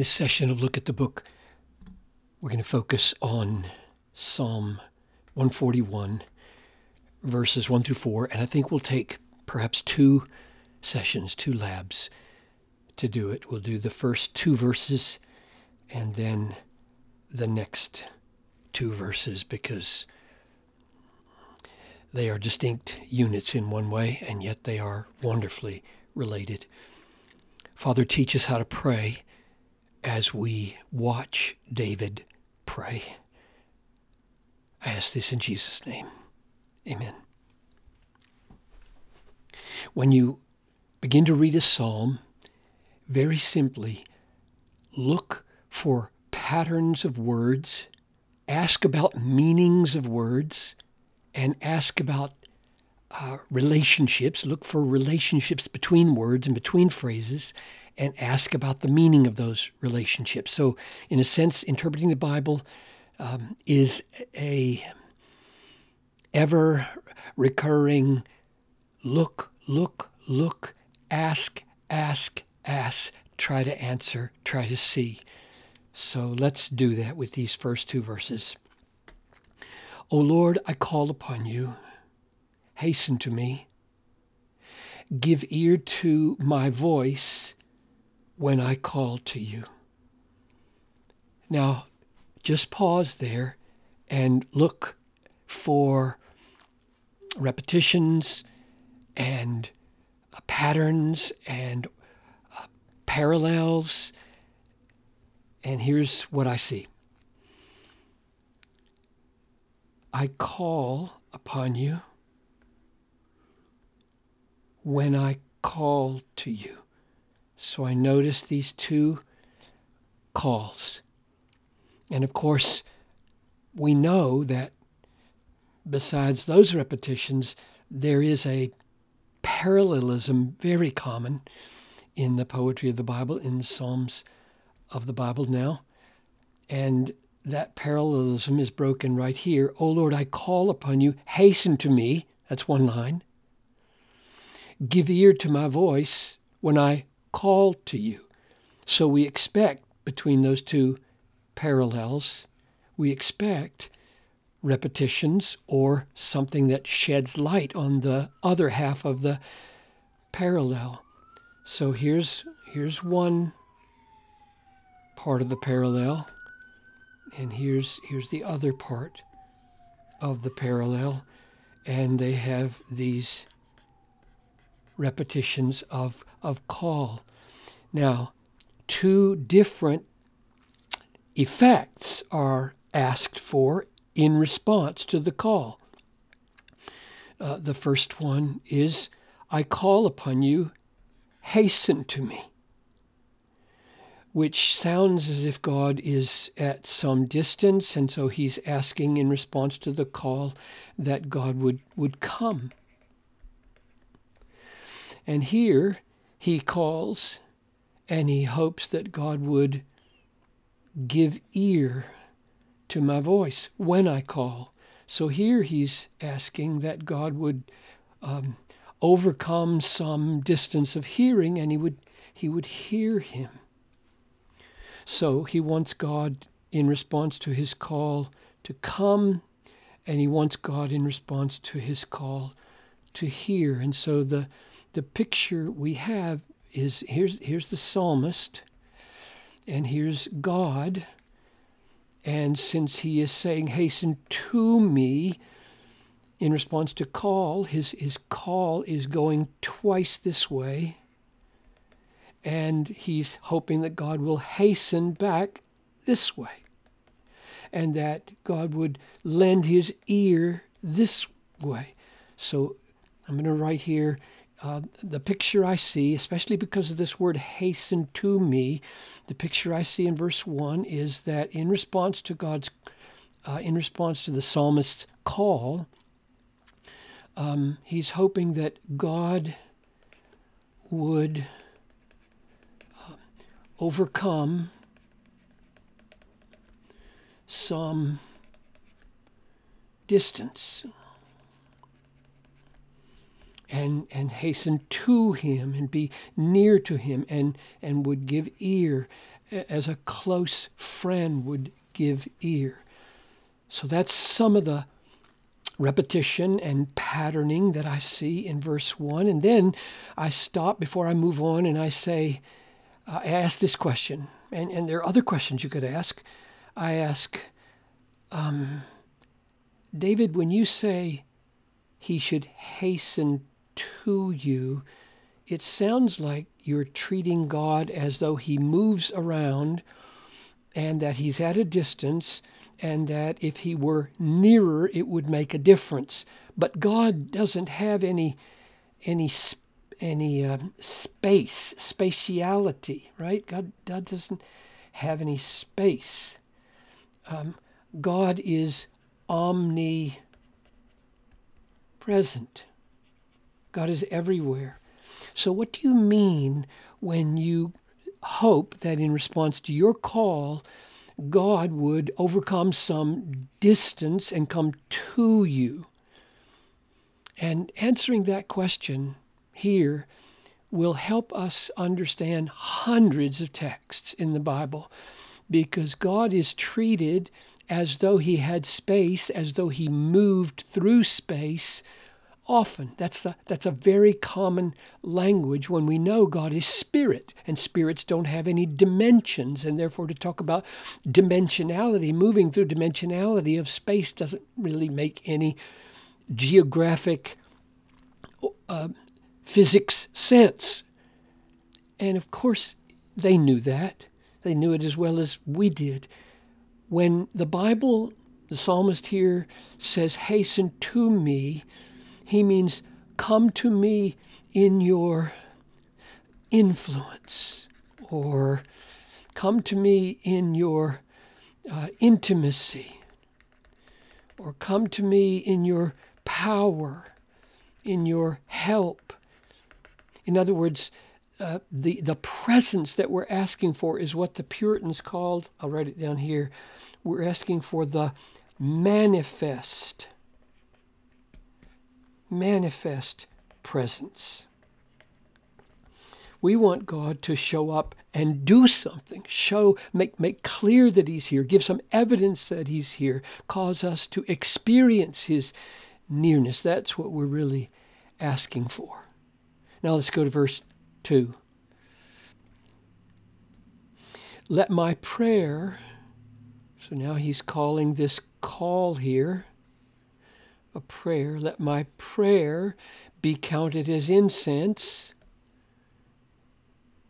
this session of Look at the Book, we're going to focus on Psalm 141, verses 1 through 4, and I think we'll take perhaps two sessions, two labs to do it. We'll do the first two verses and then the next two verses because they are distinct units in one way, and yet they are wonderfully related. Father, teach us how to pray as we watch David pray. I ask this in Jesus' name. Amen. When you begin to read a psalm, very simply look for patterns of words, ask about meanings of words, and ask about uh, relationships. Look for relationships between words and between phrases, and ask about the meaning of those relationships. So, in a sense, interpreting the Bible um, is a ever recurring look, look, look, ask, ask, ask, try to answer, try to see. So let's do that with these first two verses. O Lord, I call upon you. Hasten to me. Give ear to my voice when I call to you. Now, just pause there and look for repetitions and uh, patterns and uh, parallels. And here's what I see I call upon you when I call to you. So I notice these two calls. And of course, we know that besides those repetitions, there is a parallelism very common in the poetry of the Bible, in the Psalms of the Bible now. And that parallelism is broken right here. O Lord, I call upon you, hasten to me. That's one line. Give ear to my voice when I call to you. So we expect between those two parallels, we expect repetitions or something that sheds light on the other half of the parallel. So here's here's one part of the parallel and here's here's the other part of the parallel and they have these repetitions of of call. Now, two different effects are asked for in response to the call. Uh, the first one is, I call upon you, hasten to me, which sounds as if God is at some distance, and so he's asking in response to the call that God would, would come. And here he calls and he hopes that God would give ear to my voice when I call. So here he's asking that God would um, overcome some distance of hearing and he would, he would hear him. So he wants God in response to his call to come, and he wants God in response to his call to hear. And so the, the picture we have is here's, here's the psalmist and here's God. And since he is saying, Hasten to me, in response to call, his, his call is going twice this way. And he's hoping that God will hasten back this way. And that God would lend his ear this way. So I'm going to write here uh, the picture I see, especially because of this word hasten to me, the picture I see in verse 1 is that in response to God's, uh, in response to the psalmist's call, um, he's hoping that God would uh, overcome some distance and, and hasten to him and be near to him and, and would give ear as a close friend would give ear. So that's some of the repetition and patterning that I see in verse 1. And then I stop before I move on and I say, I ask this question, and, and there are other questions you could ask. I ask, um, David, when you say he should hasten to you, it sounds like you're treating God as though he moves around and that he's at a distance and that if he were nearer it would make a difference. But god doesn't have any any any uh, space spatiality right? God god doesn't have any space. Um, god is omnipresent god is everywhere so what do you mean when you hope that in response to your call God would overcome some distance and come to you? And answering that question here will help us understand hundreds of texts in the Bible because God is treated as though he had space, as though he moved through space often. That's, the, that's a very common language when we know God is spirit, and spirits don't have any dimensions, and therefore to talk about dimensionality, moving through dimensionality of space, doesn't really make any geographic uh, physics sense. And of course, they knew that. They knew it as well as we did. When the Bible, the psalmist here says, Hasten to me, he means, Come to me in your influence, or come to me in your uh, intimacy, or come to me in your power, in your help. In other words, uh, the, the presence that we're asking for is what the Puritans called, I'll write it down here, we're asking for the manifest manifest presence. We want God to show up and do something, show, make, make clear that He's here, give some evidence that He's here, cause us to experience His nearness. That's what we're really asking for. Now let's go to verse 2. Let my prayer, so now he's calling this call here, a prayer. Let my prayer be counted as incense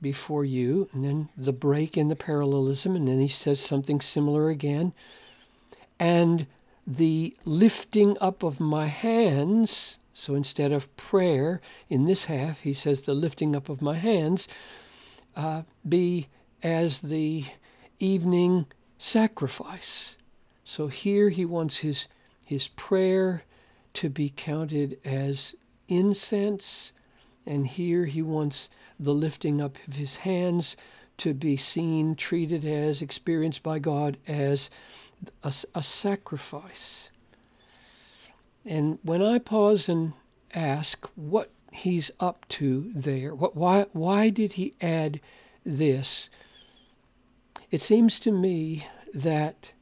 before you. And then the break in the parallelism, and then he says something similar again. And the lifting up of my hands. So instead of prayer in this half, he says the lifting up of my hands uh, be as the evening sacrifice. So here he wants his his prayer to be counted as incense, and here he wants the lifting up of his hands to be seen, treated as, experienced by God as a, a sacrifice. And when I pause and ask what he's up to there, what, why, why did he add this? It seems to me that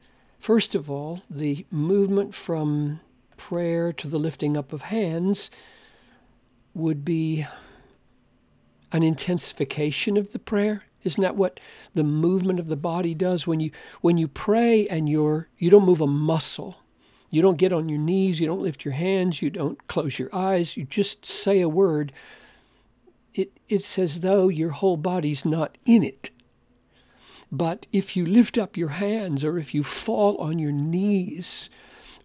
First of all, the movement from prayer to the lifting up of hands would be an intensification of the prayer. Isn't that what the movement of the body does when you when you pray and you're you don't move a muscle. You don't get on your knees, you don't lift your hands, you don't close your eyes, you just say a word. It it's as though your whole body's not in it. But if you lift up your hands, or if you fall on your knees,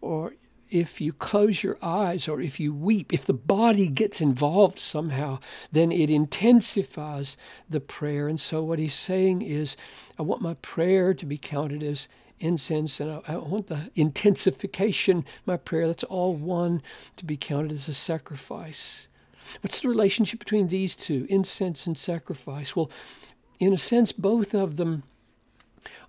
or if you close your eyes, or if you weep, if the body gets involved somehow, then it intensifies the prayer. And so, what he's saying is, I want my prayer to be counted as incense, and I, I, want the intensification, my prayer, that's all one, to be counted as a sacrifice. What's the relationship between these two, incense and sacrifice? Well, in a sense, both of them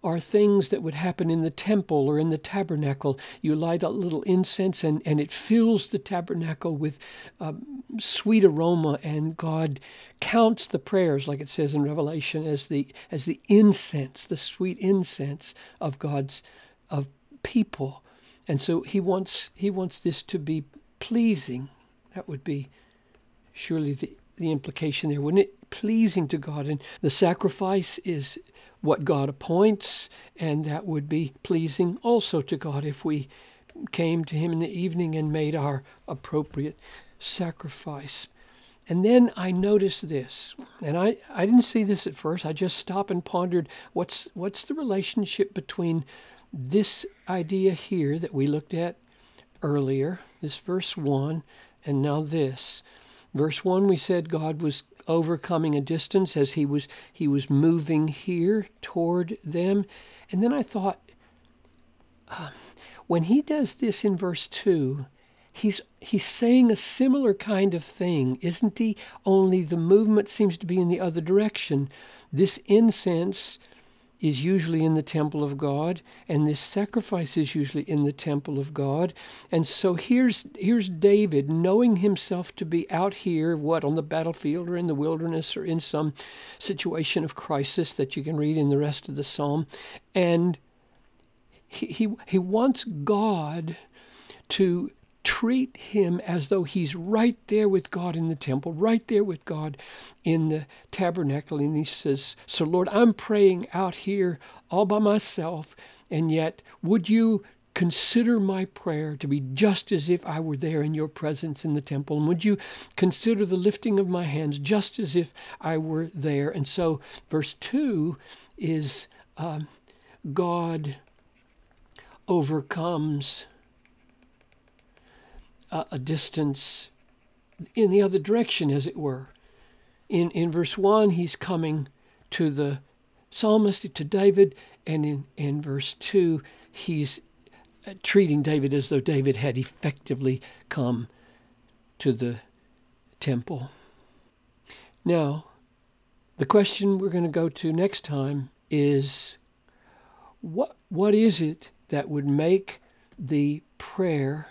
are things that would happen in the temple or in the tabernacle. You light a little incense and, and it fills the tabernacle with um, sweet aroma, and God counts the prayers, like it says in Revelation, as the as the incense, the sweet incense of God's of people. And so he wants he wants this to be pleasing. That would be surely the, the implication there, wouldn't it? Pleasing to God. And the sacrifice is what God appoints, and that would be pleasing also to God if we came to Him in the evening and made our appropriate sacrifice. And then I noticed this, and I, I didn't see this at first. I just stopped and pondered what's what's the relationship between this idea here that we looked at earlier, this verse 1, and now this. Verse 1 we said God was overcoming a distance as he was he was moving here toward them. And then I thought uh, when he does this in verse 2, he's he's saying a similar kind of thing, isn't he? Only the movement seems to be in the other direction. This incense is usually in the temple of God, and this sacrifice is usually in the temple of God. And so here's here's David knowing himself to be out here, what, on the battlefield or in the wilderness or in some situation of crisis that you can read in the rest of the psalm. And he he, he wants God to treat him as though he's right there with God in the temple, right there with God in the tabernacle. And he says, So, Lord, I'm praying out here all by myself, and yet would you consider my prayer to be just as if I were there in your presence in the temple? And would you consider the lifting of my hands just as if I were there? And so, verse 2 is um, God overcomes a, distance in the other direction, as it were. In, in verse 1, he's coming to the psalmist, to David, and in, in verse 2, he's uh, treating David as though David had effectively come to the temple. Now, the question we're going to go to next time is what, what is it that would make the prayer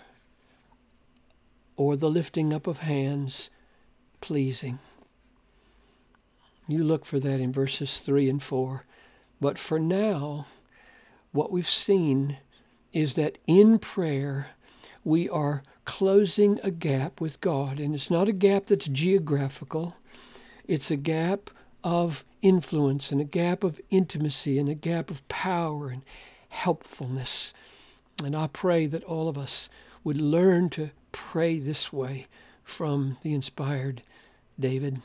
or the lifting up of hands pleasing. You look for that in verses 3 and 4. But for now, what we've seen is that in prayer, we are closing a gap with God. And it's not a gap that's geographical, it's a gap of influence and a gap of intimacy and a gap of power and helpfulness. And I pray that all of us would learn to pray this way from the inspired David.